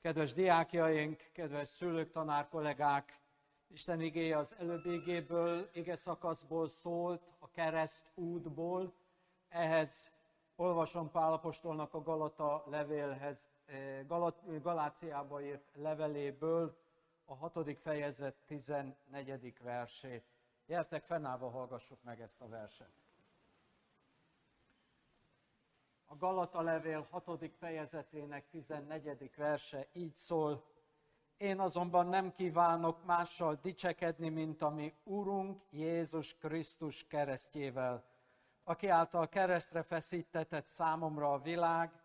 Kedves diákjaink, kedves szülők, tanár kollégák, Isten igéje az előbbi igéből, ige szakaszból szólt, a kereszt útból. Ehhez olvasom Pálapostolnak a Galata levélhez, eh, Galat, Galáciába írt leveléből, a hatodik fejezet 14. versét. Gyertek, fennállva hallgassuk meg ezt a verset. A Galata levél 6. fejezetének 14. verse így szól, én azonban nem kívánok mással dicsekedni, mint ami Urunk Jézus Krisztus keresztjével, aki által keresztre feszítetett számomra a világ,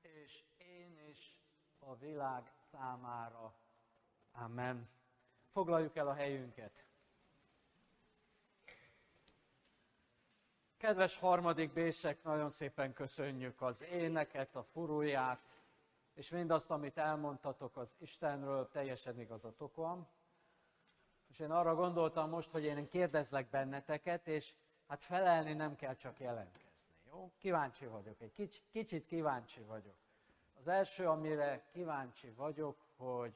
és én is a világ számára. Amen. Foglaljuk el a helyünket. Kedves harmadik bések, nagyon szépen köszönjük az éneket, a furuját, és mindazt, amit elmondtatok az Istenről, teljesen igazatok van. És én arra gondoltam most, hogy én kérdezlek benneteket, és hát felelni nem kell csak jelentkezni. Jó? Kíváncsi vagyok, egy kicsit, kicsit kíváncsi vagyok. Az első, amire kíváncsi vagyok, hogy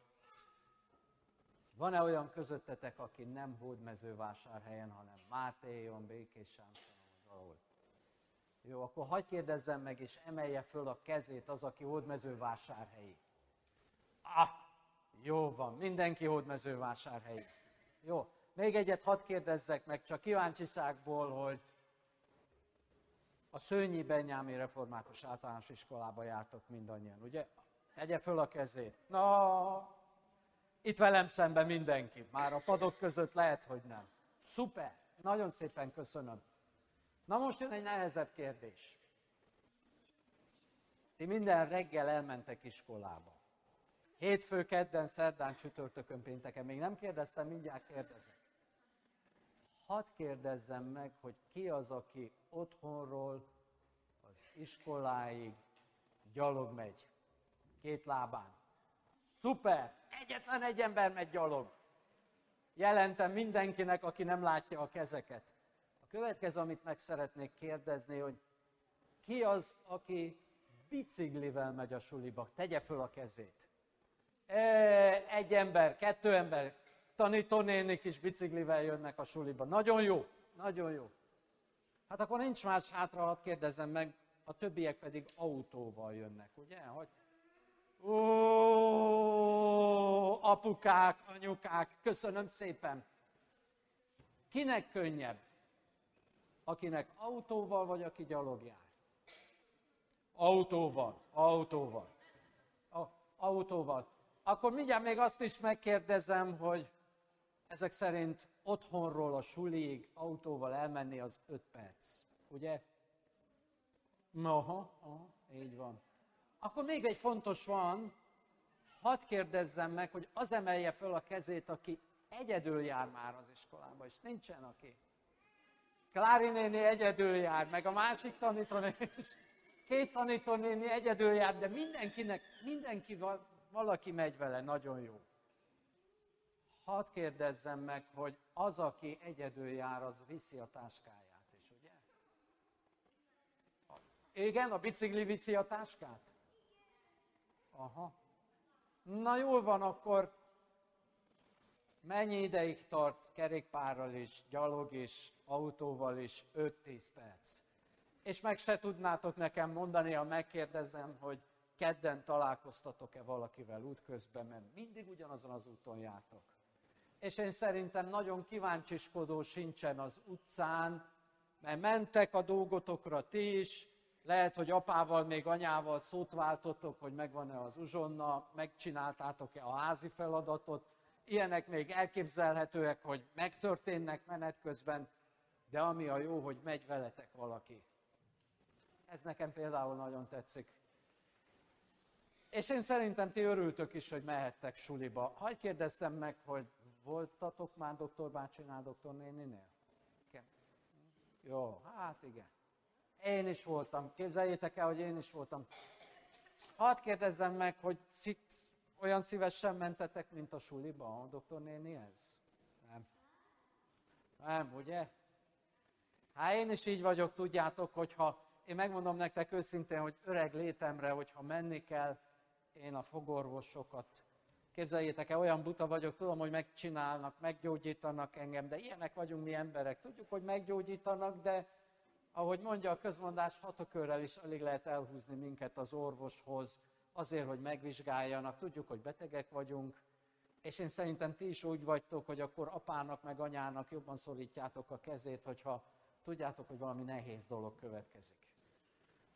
van-e olyan közöttetek, aki nem hódmezővásárhelyen, hanem Mátéjon, Békés Valahol? Jó, akkor hagyj kérdezzem meg, és emelje föl a kezét az, aki hódmezővásárhelyi. Ah, jó van, mindenki hódmezővásárhelyi. Jó, még egyet hadd kérdezzek meg, csak kíváncsiságból, hogy a Szőnyi Benyámi Református Általános Iskolába jártok mindannyian, ugye? Tegye föl a kezét. Na, itt velem szemben mindenki. Már a padok között lehet, hogy nem. Szuper! Nagyon szépen köszönöm. Na most jön egy nehezebb kérdés. Ti minden reggel elmentek iskolába. Hétfő, kedden, szerdán, csütörtökön, pénteken. Még nem kérdeztem, mindjárt kérdezek. Hadd kérdezzem meg, hogy ki az, aki otthonról az iskoláig gyalog megy. Két lábán. Szuper! Egyetlen egy ember megy gyalog. Jelentem mindenkinek, aki nem látja a kezeket következő, amit meg szeretnék kérdezni, hogy ki az, aki biciklivel megy a suliba? Tegye föl a kezét. Egy ember, kettő ember, tanítónénik is biciklivel jönnek a suliba. Nagyon jó, nagyon jó. Hát akkor nincs más hátra, hadd kérdezem meg, a többiek pedig autóval jönnek, ugye? Hogy... Ó, apukák, anyukák, köszönöm szépen. Kinek könnyebb? Akinek autóval vagy aki gyalog jár? Autóval, autóval. A, autóval. Akkor mindjárt még azt is megkérdezem, hogy ezek szerint otthonról a suliig autóval elmenni az 5 perc, ugye? Aha, aha, így van. Akkor még egy fontos van, hadd kérdezzem meg, hogy az emelje föl a kezét, aki egyedül jár már az iskolába, és nincsen aki. Klári néni egyedül jár, meg a másik tanítónéni is. Két tanítónéni egyedül jár, de mindenkinek, mindenki valaki megy vele, nagyon jó. Hadd kérdezzem meg, hogy az, aki egyedül jár, az viszi a táskáját is, ugye? Igen, a bicikli viszi a táskát? Aha. Na jól van, akkor Mennyi ideig tart kerékpárral is, gyalog is, autóval is? 5-10 perc. És meg se tudnátok nekem mondani, ha megkérdezem, hogy kedden találkoztatok-e valakivel útközben, mert mindig ugyanazon az úton jártok. És én szerintem nagyon kíváncsiskodó sincsen az utcán, mert mentek a dolgotokra ti is, lehet, hogy apával, még anyával szót váltottok, hogy megvan-e az uzsonna, megcsináltátok-e a házi feladatot, ilyenek még elképzelhetőek, hogy megtörténnek menet közben, de ami a jó, hogy megy veletek valaki. Ez nekem például nagyon tetszik. És én szerintem ti örültök is, hogy mehettek suliba. Hagy kérdeztem meg, hogy voltatok már doktor bácsinál, doktor néninél? Jó, hát igen. Én is voltam. Képzeljétek el, hogy én is voltam. Hadd kérdezzem meg, hogy olyan szívesen mentetek, mint a suliba, a doktor nénihez? Nem. Nem, ugye? Hát én is így vagyok, tudjátok, hogyha én megmondom nektek őszintén, hogy öreg létemre, hogyha menni kell, én a fogorvosokat. Képzeljétek el, olyan buta vagyok, tudom, hogy megcsinálnak, meggyógyítanak engem, de ilyenek vagyunk mi emberek. Tudjuk, hogy meggyógyítanak, de ahogy mondja a közmondás, hatakörrel is alig lehet elhúzni minket az orvoshoz, azért, hogy megvizsgáljanak. Tudjuk, hogy betegek vagyunk, és én szerintem ti is úgy vagytok, hogy akkor apának meg anyának jobban szorítjátok a kezét, hogyha tudjátok, hogy valami nehéz dolog következik.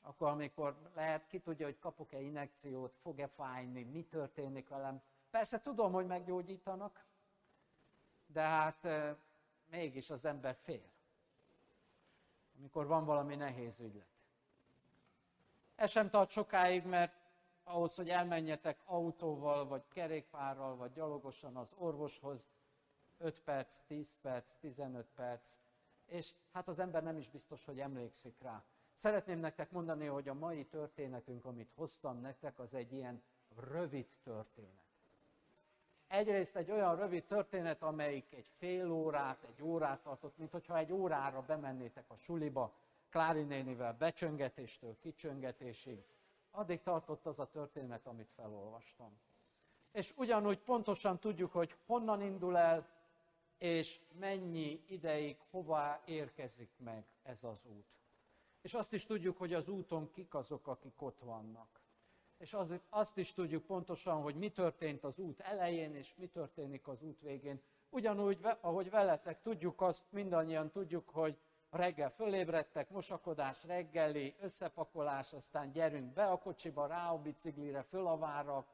Akkor, amikor lehet, ki tudja, hogy kapok-e injekciót, fog-e fájni, mi történik velem. Persze tudom, hogy meggyógyítanak, de hát mégis az ember fél, amikor van valami nehéz ügylet. Ez sem tart sokáig, mert ahhoz, hogy elmenjetek autóval, vagy kerékpárral, vagy gyalogosan az orvoshoz, 5 perc, 10 perc, 15 perc, és hát az ember nem is biztos, hogy emlékszik rá. Szeretném nektek mondani, hogy a mai történetünk, amit hoztam nektek, az egy ilyen rövid történet. Egyrészt egy olyan rövid történet, amelyik egy fél órát, egy órát tartott, mint hogyha egy órára bemennétek a suliba, Klári nénivel becsöngetéstől kicsöngetésig. Addig tartott az a történet, amit felolvastam. És ugyanúgy pontosan tudjuk, hogy honnan indul el, és mennyi ideig hová érkezik meg ez az út. És azt is tudjuk, hogy az úton kik azok, akik ott vannak. És az, azt is tudjuk pontosan, hogy mi történt az út elején, és mi történik az út végén. Ugyanúgy, ahogy veletek tudjuk azt, mindannyian tudjuk, hogy reggel fölébredtek, mosakodás reggeli, összepakolás, aztán gyerünk be a kocsiba, rá a biciklire, föl a várak,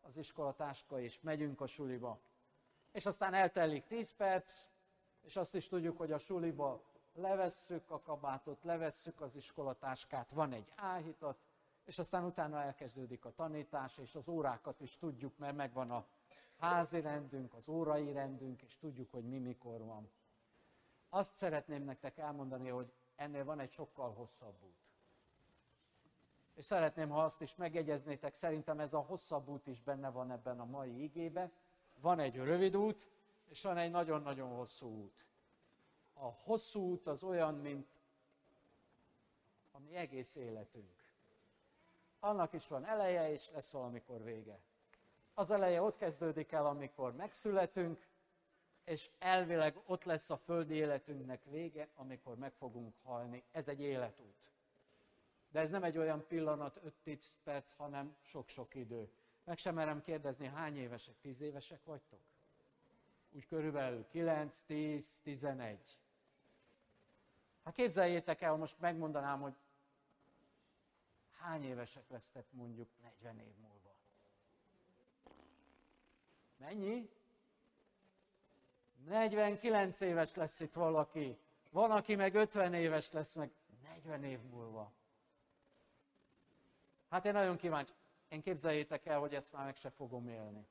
az iskolatáska, és megyünk a suliba. És aztán eltelik 10 perc, és azt is tudjuk, hogy a suliba levesszük a kabátot, levesszük az iskolatáskát, van egy áhítat, és aztán utána elkezdődik a tanítás, és az órákat is tudjuk, mert megvan a házi rendünk, az órai rendünk, és tudjuk, hogy mi mikor van. Azt szeretném nektek elmondani, hogy ennél van egy sokkal hosszabb út. És szeretném, ha azt is megjegyeznétek, szerintem ez a hosszabb út is benne van ebben a mai igébe. Van egy rövid út, és van egy nagyon-nagyon hosszú út. A hosszú út az olyan, mint a mi egész életünk. Annak is van eleje, és lesz valamikor vége. Az eleje ott kezdődik el, amikor megszületünk, és elvileg ott lesz a földi életünknek vége, amikor meg fogunk halni. Ez egy életút. De ez nem egy olyan pillanat, 5-10 perc, hanem sok-sok idő. Meg sem merem kérdezni, hány évesek, 10 évesek vagytok? Úgy körülbelül 9, 10, 11. Hát képzeljétek el, most megmondanám, hogy hány évesek lesztek mondjuk 40 év múlva. Mennyi? 49 éves lesz itt valaki, van, aki meg 50 éves lesz, meg 40 év múlva. Hát én nagyon kíváncsi. Én képzeljétek el, hogy ezt már meg se fogom élni.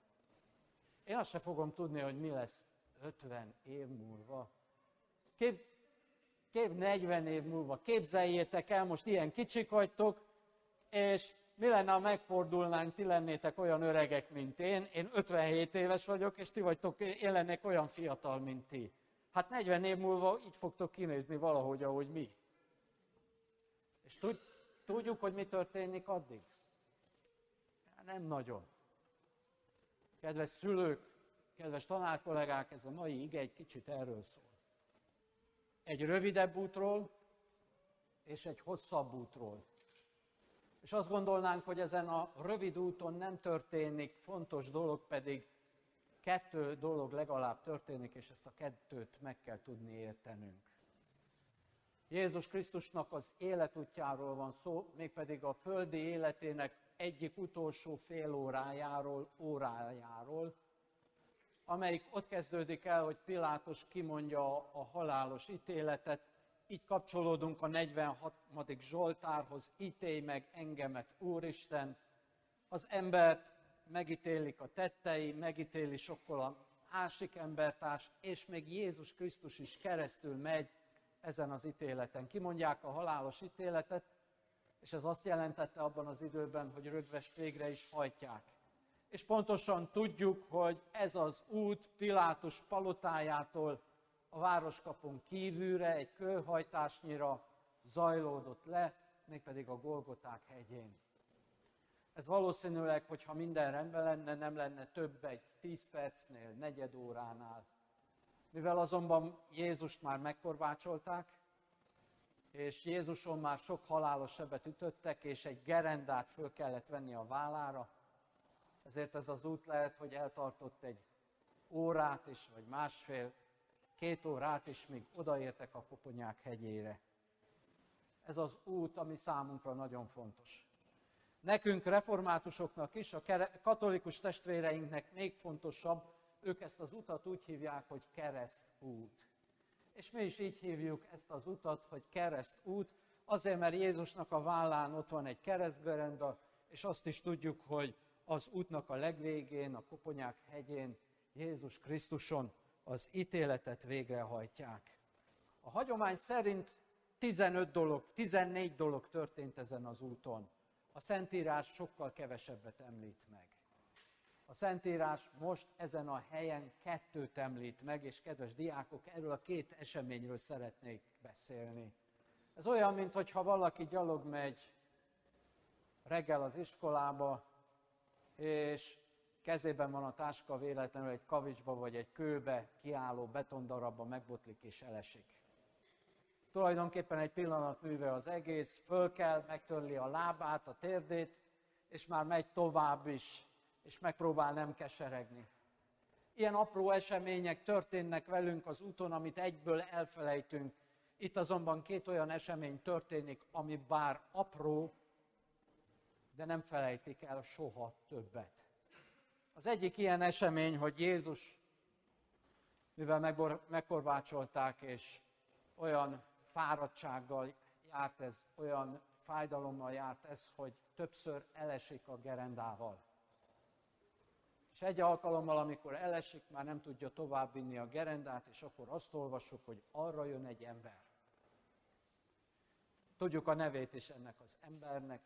Én azt se fogom tudni, hogy mi lesz 50 év múlva. Kép, kép 40 év múlva. Képzeljétek el, most ilyen kicsik vagytok, és mi lenne, ha megfordulnánk, ti lennétek olyan öregek, mint én, én 57 éves vagyok, és ti vagytok, én lennék olyan fiatal, mint ti. Hát 40 év múlva így fogtok kinézni valahogy, ahogy mi. És tud, tudjuk, hogy mi történik addig? Nem nagyon. Kedves szülők, kedves tanárkollégák, ez a mai ige egy kicsit erről szól. Egy rövidebb útról és egy hosszabb útról. És azt gondolnánk, hogy ezen a rövid úton nem történik fontos dolog, pedig kettő dolog legalább történik, és ezt a kettőt meg kell tudni értenünk. Jézus Krisztusnak az életútjáról van szó, mégpedig a földi életének egyik utolsó fél órájáról, órájáról, amelyik ott kezdődik el, hogy Pilátus kimondja a halálos ítéletet, így kapcsolódunk a 46. Zsoltárhoz, ítélj meg engemet, Úristen. Az embert megítélik a tettei, megítéli sokkal a másik embertárs, és még Jézus Krisztus is keresztül megy ezen az ítéleten. Kimondják a halálos ítéletet, és ez azt jelentette abban az időben, hogy rögvest végre is hajtják. És pontosan tudjuk, hogy ez az út Pilátus palotájától a városkapon kívülre, egy kőhajtásnyira zajlódott le, mégpedig a Golgoták hegyén. Ez valószínűleg, hogyha minden rendben lenne, nem lenne több egy 10 percnél, negyed óránál. Mivel azonban Jézust már megkorbácsolták, és Jézuson már sok halálos sebet ütöttek, és egy gerendát föl kellett venni a vállára, ezért ez az út lehet, hogy eltartott egy órát is, vagy másfél, két órát is, míg odaértek a Koponyák hegyére. Ez az út, ami számunkra nagyon fontos. Nekünk, reformátusoknak is, a katolikus testvéreinknek még fontosabb, ők ezt az utat úgy hívják, hogy keresztút. És mi is így hívjuk ezt az utat, hogy keresztút, azért, mert Jézusnak a vállán ott van egy keresztgerenda, és azt is tudjuk, hogy az útnak a legvégén, a Koponyák hegyén, Jézus Krisztuson az ítéletet végrehajtják. A hagyomány szerint 15 dolog, 14 dolog történt ezen az úton. A Szentírás sokkal kevesebbet említ meg. A Szentírás most ezen a helyen kettőt említ meg, és kedves diákok, erről a két eseményről szeretnék beszélni. Ez olyan, mintha valaki gyalog megy reggel az iskolába, és kezében van a táska, véletlenül egy kavicsba vagy egy kőbe kiálló betondarabba megbotlik és elesik. Tulajdonképpen egy pillanat műve az egész, föl kell, megtörli a lábát, a térdét, és már megy tovább is, és megpróbál nem keseregni. Ilyen apró események történnek velünk az úton, amit egyből elfelejtünk. Itt azonban két olyan esemény történik, ami bár apró, de nem felejtik el soha többet. Az egyik ilyen esemény, hogy Jézus, mivel megkorbácsolták, és olyan fáradtsággal járt ez, olyan fájdalommal járt ez, hogy többször elesik a gerendával. És egy alkalommal, amikor elesik, már nem tudja tovább vinni a gerendát, és akkor azt olvasjuk, hogy arra jön egy ember. Tudjuk a nevét is ennek az embernek,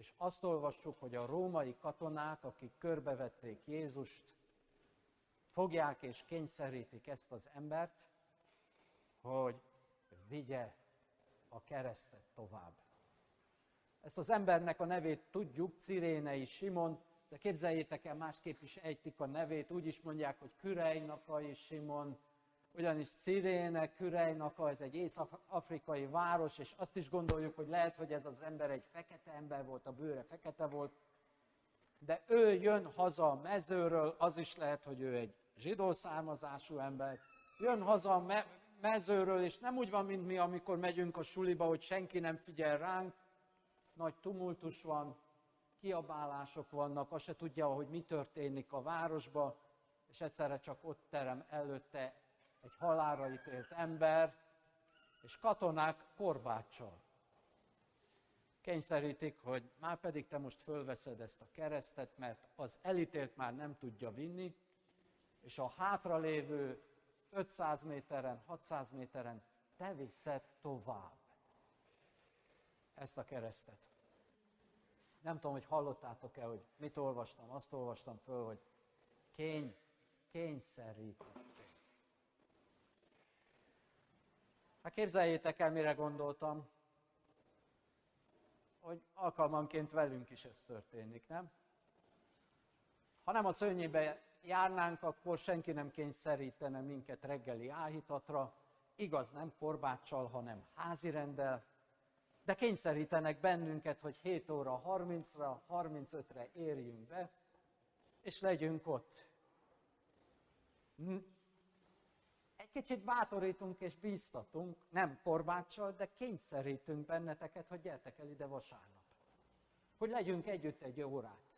és azt olvassuk, hogy a római katonák, akik körbevették Jézust, fogják és kényszerítik ezt az embert, hogy vigye a keresztet tovább. Ezt az embernek a nevét tudjuk, Cirénei Simon, de képzeljétek el, másképp is ejtik a nevét, úgy is mondják, hogy Kürejnakai Simon, ugyanis Ciréne, Kürejnaka, ez egy észak-afrikai város, és azt is gondoljuk, hogy lehet, hogy ez az ember egy fekete ember volt, a bőre fekete volt, de ő jön haza a mezőről, az is lehet, hogy ő egy zsidó származású ember, jön haza a me- mezőről, és nem úgy van, mint mi, amikor megyünk a suliba, hogy senki nem figyel ránk, nagy tumultus van, kiabálások vannak, azt se tudja, hogy mi történik a városba, és egyszerre csak ott terem előtte egy halára ítélt ember, és katonák korbáccsal. Kényszerítik, hogy már pedig te most fölveszed ezt a keresztet, mert az elítélt már nem tudja vinni, és a hátralévő 500 méteren, 600 méteren te viszed tovább ezt a keresztet. Nem tudom, hogy hallottátok-e, hogy mit olvastam. Azt olvastam föl, hogy kény, kényszerítették. Hát képzeljétek el, mire gondoltam, hogy alkalmanként velünk is ez történik, nem? Ha nem a szörnyébe járnánk, akkor senki nem kényszerítene minket reggeli áhítatra, igaz nem korbáccsal, hanem házi rendel, de kényszerítenek bennünket, hogy 7 óra 30-ra, 35-re érjünk be, és legyünk ott. Egy kicsit bátorítunk és bíztatunk, nem korbáccsal, de kényszerítünk benneteket, hogy gyertek el ide vasárnap. Hogy legyünk együtt egy órát.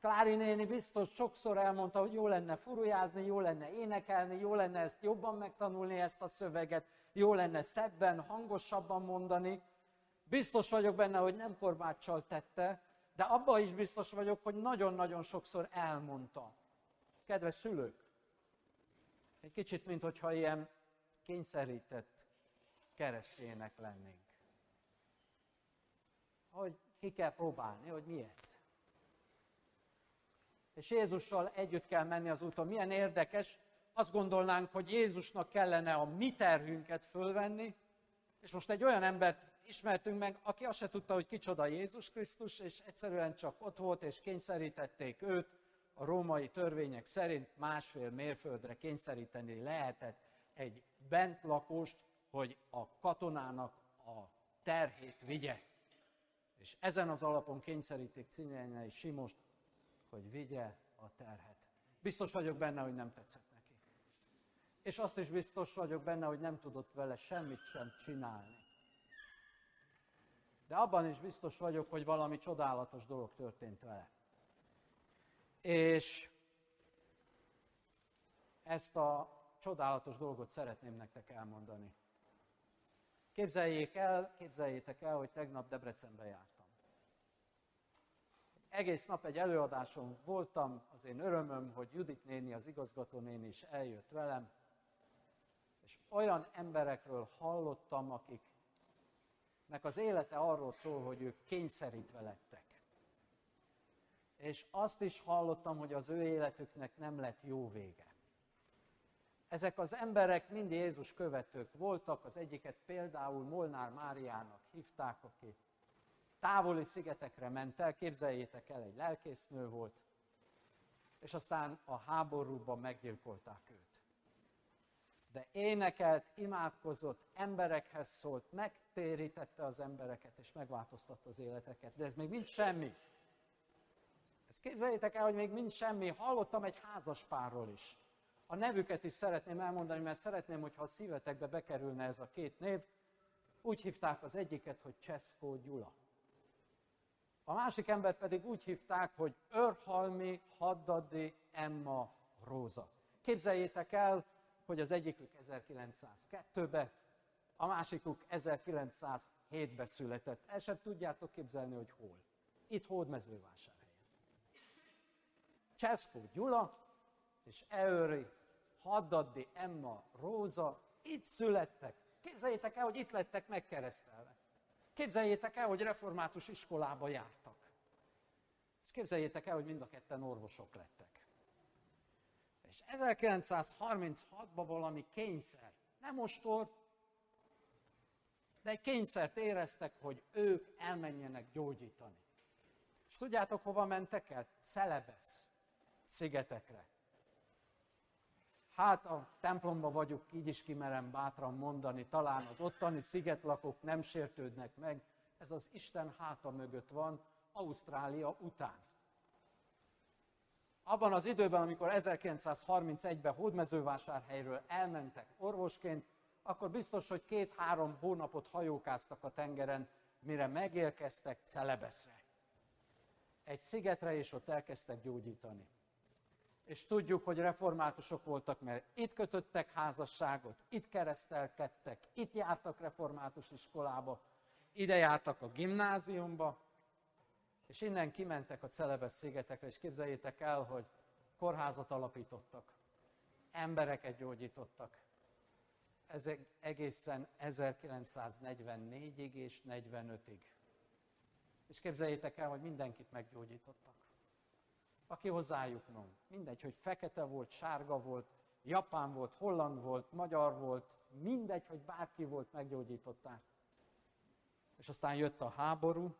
Klári néni biztos sokszor elmondta, hogy jó lenne furujázni, jó lenne énekelni, jó lenne ezt jobban megtanulni, ezt a szöveget, jó lenne szebben, hangosabban mondani. Biztos vagyok benne, hogy nem korbáccsal tette, de abban is biztos vagyok, hogy nagyon-nagyon sokszor elmondta. Kedves szülők, egy kicsit, mintha ilyen kényszerített keresztények lennénk. Hogy ki kell próbálni, hogy mi ez és Jézussal együtt kell menni az úton. Milyen érdekes, azt gondolnánk, hogy Jézusnak kellene a mi terhünket fölvenni, és most egy olyan embert ismertünk meg, aki azt se tudta, hogy kicsoda Jézus Krisztus, és egyszerűen csak ott volt, és kényszerítették őt, a római törvények szerint másfél mérföldre kényszeríteni lehetett egy bentlakost, hogy a katonának a terhét vigye. És ezen az alapon kényszerítik Cinyelnyei Simost, hogy vigye a terhet. Biztos vagyok benne, hogy nem tetszett neki. És azt is biztos vagyok benne, hogy nem tudott vele semmit sem csinálni. De abban is biztos vagyok, hogy valami csodálatos dolog történt vele. És ezt a csodálatos dolgot szeretném nektek elmondani. Képzeljék el, képzeljétek el, hogy tegnap Debrecenbe jártam. Egész nap egy előadáson voltam, az én örömöm, hogy Judit néni, az igazgató néni is eljött velem, és olyan emberekről hallottam, akiknek az élete arról szól, hogy ők kényszerítve lettek. És azt is hallottam, hogy az ő életüknek nem lett jó vége. Ezek az emberek mind Jézus követők voltak, az egyiket például Molnár Máriának hívták, aki távoli szigetekre ment el, képzeljétek el, egy lelkésznő volt, és aztán a háborúban meggyilkolták őt. De énekelt, imádkozott, emberekhez szólt, megtérítette az embereket, és megváltoztatta az életeket. De ez még mind semmi. Képzeljétek el, hogy még mind semmi. Hallottam egy házas párról is. A nevüket is szeretném elmondani, mert szeretném, hogyha a szívetekbe bekerülne ez a két név. Úgy hívták az egyiket, hogy Cseszkó Gyula. A másik embert pedig úgy hívták, hogy Örhalmi Haddadi Emma Róza. Képzeljétek el, hogy az egyikük 1902-ben, a másikuk 1907-ben született. El sem tudjátok képzelni, hogy hol. Itt Hódmezővásárhelyen. Cseszkó Gyula és Eöri Haddadi Emma Róza itt születtek. Képzeljétek el, hogy itt lettek megkeresztelve. Képzeljétek el, hogy református iskolába jártak. És képzeljétek el, hogy mind a ketten orvosok lettek. És 1936-ban valami kényszer, nem ostor, de egy kényszert éreztek, hogy ők elmenjenek gyógyítani. És tudjátok, hova mentek el? Celebesz szigetekre. Hát a templomba vagyok, így is kimerem bátran mondani, talán az ottani szigetlakók nem sértődnek meg. Ez az Isten háta mögött van, Ausztrália után. Abban az időben, amikor 1931-ben Hódmezővásárhelyről elmentek orvosként, akkor biztos, hogy két-három hónapot hajókáztak a tengeren, mire megérkeztek Celebesze. Egy szigetre, és ott elkezdtek gyógyítani és tudjuk, hogy reformátusok voltak, mert itt kötöttek házasságot, itt keresztelkedtek, itt jártak református iskolába, ide jártak a gimnáziumba, és innen kimentek a Celebes szigetekre, és képzeljétek el, hogy kórházat alapítottak, embereket gyógyítottak. Ezek egészen 1944-ig és 45-ig. És képzeljétek el, hogy mindenkit meggyógyítottak aki hozzájuk no. Mindegy, hogy fekete volt, sárga volt, japán volt, holland volt, magyar volt, mindegy, hogy bárki volt, meggyógyították. És aztán jött a háború,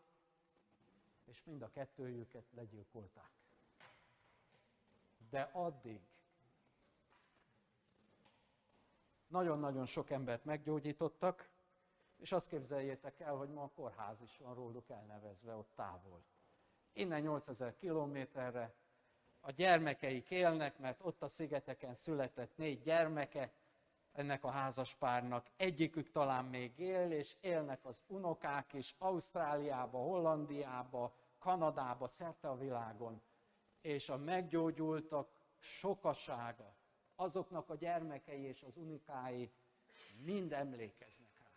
és mind a kettőjüket legyilkolták. De addig nagyon-nagyon sok embert meggyógyítottak, és azt képzeljétek el, hogy ma a kórház is van róluk elnevezve ott távol. Innen 8000 kilométerre a gyermekeik élnek, mert ott a szigeteken született négy gyermeke ennek a házaspárnak. Egyikük talán még él, és élnek az unokák is Ausztráliába, Hollandiába, Kanadába, szerte a világon. És a meggyógyultak sokasága, azoknak a gyermekei és az unikái mind emlékeznek rá.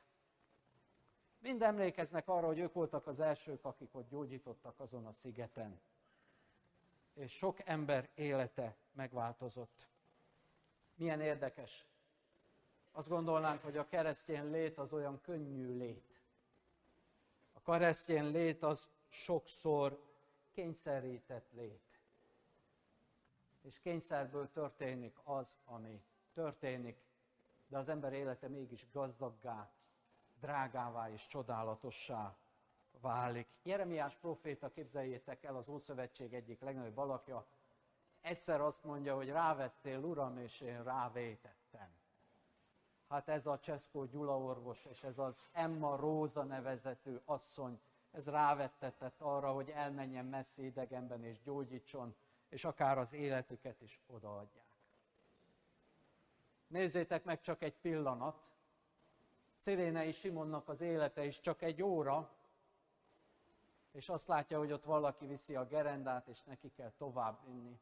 Mind emlékeznek arra, hogy ők voltak az elsők, akik ott gyógyítottak azon a szigeten és sok ember élete megváltozott. Milyen érdekes. Azt gondolnánk, hogy a keresztény lét az olyan könnyű lét. A keresztény lét az sokszor kényszerített lét. És kényszerből történik az, ami történik, de az ember élete mégis gazdaggá drágává és csodálatossá válik. Jeremiás proféta, képzeljétek el, az Ószövetség egyik legnagyobb alakja, egyszer azt mondja, hogy rávettél, Uram, és én rávétettem. Hát ez a Cseszkó Gyula orvos, és ez az Emma Róza nevezetű asszony, ez rávettetett arra, hogy elmenjen messzi idegenben és gyógyítson, és akár az életüket is odaadják. Nézzétek meg csak egy pillanat, Cirénei Simonnak az élete is csak egy óra, és azt látja, hogy ott valaki viszi a gerendát, és neki kell tovább vinni.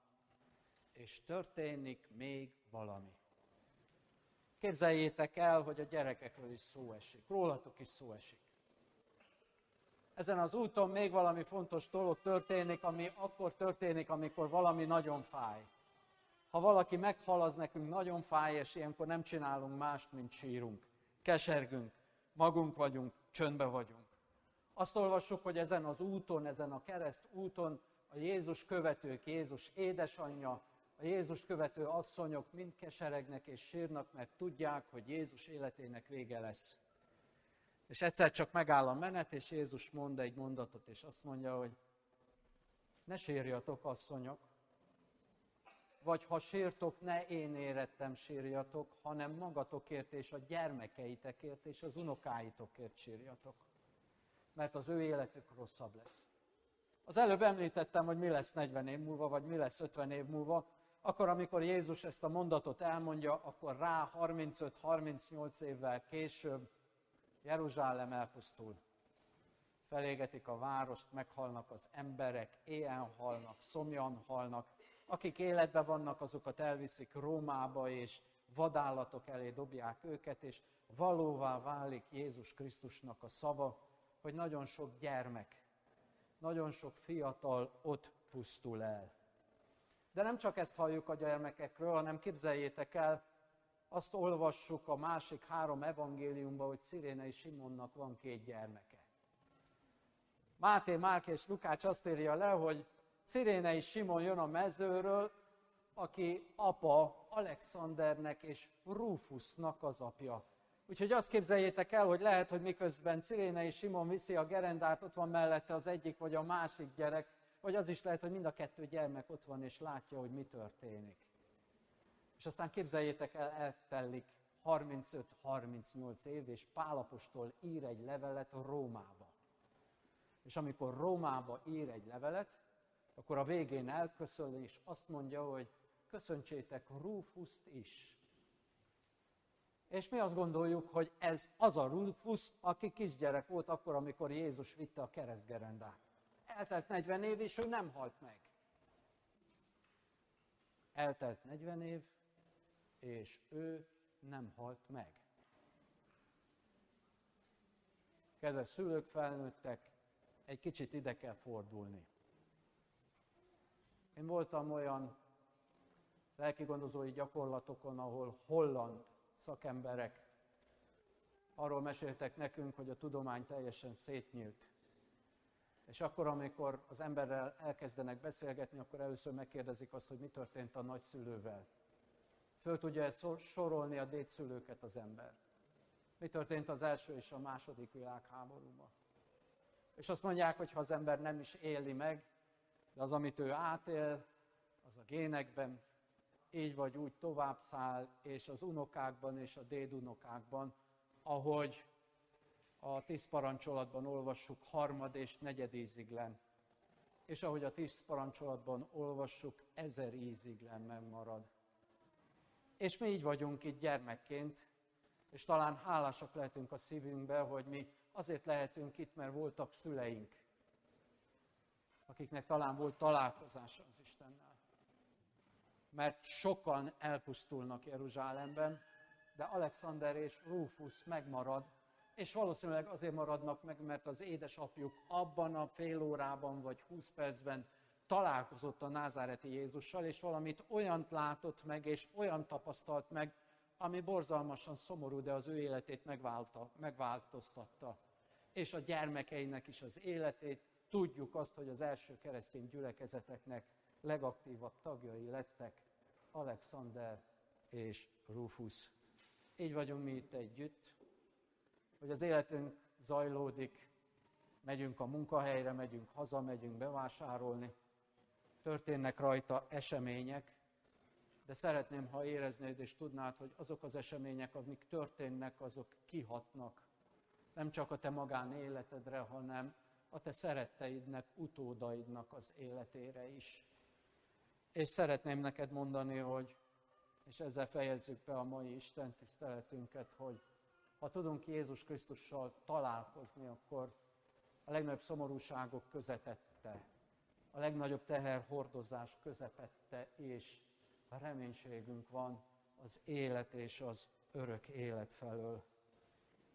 És történik még valami. Képzeljétek el, hogy a gyerekekről is szó esik, rólatok is szó esik. Ezen az úton még valami fontos dolog történik, ami akkor történik, amikor valami nagyon fáj. Ha valaki meghal, az nekünk nagyon fáj, és ilyenkor nem csinálunk mást, mint sírunk. Kesergünk, magunk vagyunk, csöndbe vagyunk. Azt olvassuk, hogy ezen az úton, ezen a kereszt úton a Jézus követők, Jézus édesanyja, a Jézus követő asszonyok mind keseregnek és sírnak, mert tudják, hogy Jézus életének vége lesz. És egyszer csak megáll a menet, és Jézus mond egy mondatot, és azt mondja, hogy ne sírjatok, asszonyok, vagy ha sírtok, ne én érettem sírjatok, hanem magatokért és a gyermekeitekért és az unokáitokért sírjatok. Mert az ő életük rosszabb lesz. Az előbb említettem, hogy mi lesz 40 év múlva, vagy mi lesz 50 év múlva. Akkor, amikor Jézus ezt a mondatot elmondja, akkor rá 35-38 évvel később Jeruzsálem elpusztul. Felégetik a várost, meghalnak az emberek, éjjel halnak, szomjan halnak. Akik életben vannak, azokat elviszik Rómába, és vadállatok elé dobják őket, és valóvá válik Jézus Krisztusnak a szava, hogy nagyon sok gyermek, nagyon sok fiatal ott pusztul el. De nem csak ezt halljuk a gyermekekről, hanem képzeljétek el, azt olvassuk a másik három evangéliumban, hogy Szirénei Simonnak van két gyermeke. Máté, Márk és Lukács azt írja le, hogy Szirénei Simon jön a mezőről, aki apa Alexandernek és Rufusnak az apja. Úgyhogy azt képzeljétek el, hogy lehet, hogy miközben Cirénei Simon viszi a gerendát, ott van mellette az egyik vagy a másik gyerek, vagy az is lehet, hogy mind a kettő gyermek ott van és látja, hogy mi történik. És aztán képzeljétek el, eltellik 35-38 év, és Pálapostól ír egy levelet Rómába. És amikor Rómába ír egy levelet, akkor a végén elköszön, és azt mondja, hogy köszöntsétek Rufuszt is. És mi azt gondoljuk, hogy ez az a Rufus, aki kisgyerek volt akkor, amikor Jézus vitte a keresztgerendát. Eltelt 40 év, és ő nem halt meg. Eltelt 40 év, és ő nem halt meg. Kedves szülők, felnőttek, egy kicsit ide kell fordulni. Én voltam olyan lelkigondozói gyakorlatokon, ahol holland szakemberek arról meséltek nekünk, hogy a tudomány teljesen szétnyílt. És akkor, amikor az emberrel elkezdenek beszélgetni, akkor először megkérdezik azt, hogy mi történt a nagyszülővel. Föl tudja ezt sorolni a dédszülőket az ember. Mi történt az első és a második világháborúban. És azt mondják, hogy ha az ember nem is éli meg, de az, amit ő átél, az a génekben, így vagy úgy tovább száll, és az unokákban és a dédunokákban, ahogy a tíz parancsolatban olvassuk, harmad és negyed íziglen. És ahogy a tíz parancsolatban olvassuk, ezer íziglen megmarad. És mi így vagyunk itt gyermekként, és talán hálásak lehetünk a szívünkbe, hogy mi azért lehetünk itt, mert voltak szüleink, akiknek talán volt találkozása az Istennel. Mert sokan elpusztulnak Jeruzsálemben, de Alexander és Rufus megmarad, és valószínűleg azért maradnak meg, mert az édesapjuk abban a fél órában vagy húsz percben találkozott a názáreti Jézussal, és valamit olyant látott meg, és olyan tapasztalt meg, ami borzalmasan szomorú, de az ő életét megválta, megváltoztatta. És a gyermekeinek is az életét. Tudjuk azt, hogy az első keresztény gyülekezeteknek legaktívabb tagjai lettek Alexander és Rufus. Így vagyunk mi itt együtt, hogy az életünk zajlódik, megyünk a munkahelyre, megyünk haza, megyünk bevásárolni, történnek rajta események, de szeretném, ha éreznéd és tudnád, hogy azok az események, amik történnek, azok kihatnak nem csak a te magánéletedre, hanem a te szeretteidnek, utódaidnak az életére is. És szeretném neked mondani, hogy, és ezzel fejezzük be a mai Isten tiszteletünket, hogy ha tudunk Jézus Krisztussal találkozni, akkor a legnagyobb szomorúságok közepette, a legnagyobb teherhordozás közepette, és a reménységünk van az élet és az örök élet felől.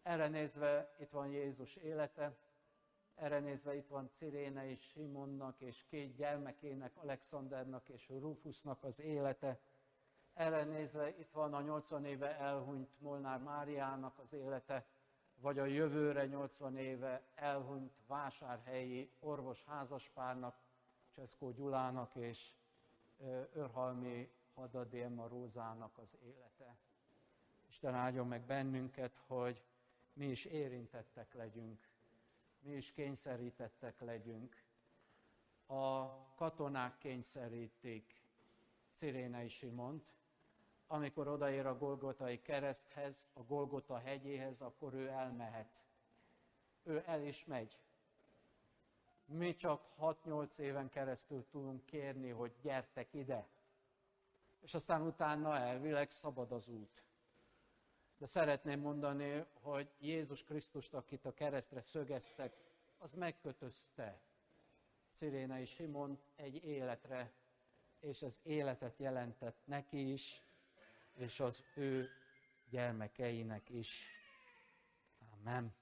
Erre nézve itt van Jézus élete, erre nézve itt van Ciréne és Simonnak és két gyermekének, Alexandernak és Rufusnak az élete. Erre nézve itt van a 80 éve elhunyt Molnár Máriának az élete, vagy a jövőre 80 éve elhunyt vásárhelyi orvos házaspárnak, Cseszkó Gyulának és Örhalmi Hadadélma Rózának az élete. Isten áldjon meg bennünket, hogy mi is érintettek legyünk, mi is kényszerítettek legyünk. A katonák kényszerítik Cirénei Simont, amikor odaér a Golgotai kereszthez, a Golgota hegyéhez, akkor ő elmehet. Ő el is megy. Mi csak 6-8 éven keresztül tudunk kérni, hogy gyertek ide. És aztán utána elvileg szabad az út. De szeretném mondani, hogy Jézus Krisztust, akit a keresztre szögeztek, az megkötözte Cirénei Simont egy életre, és az életet jelentett neki is, és az ő gyermekeinek is. Amen.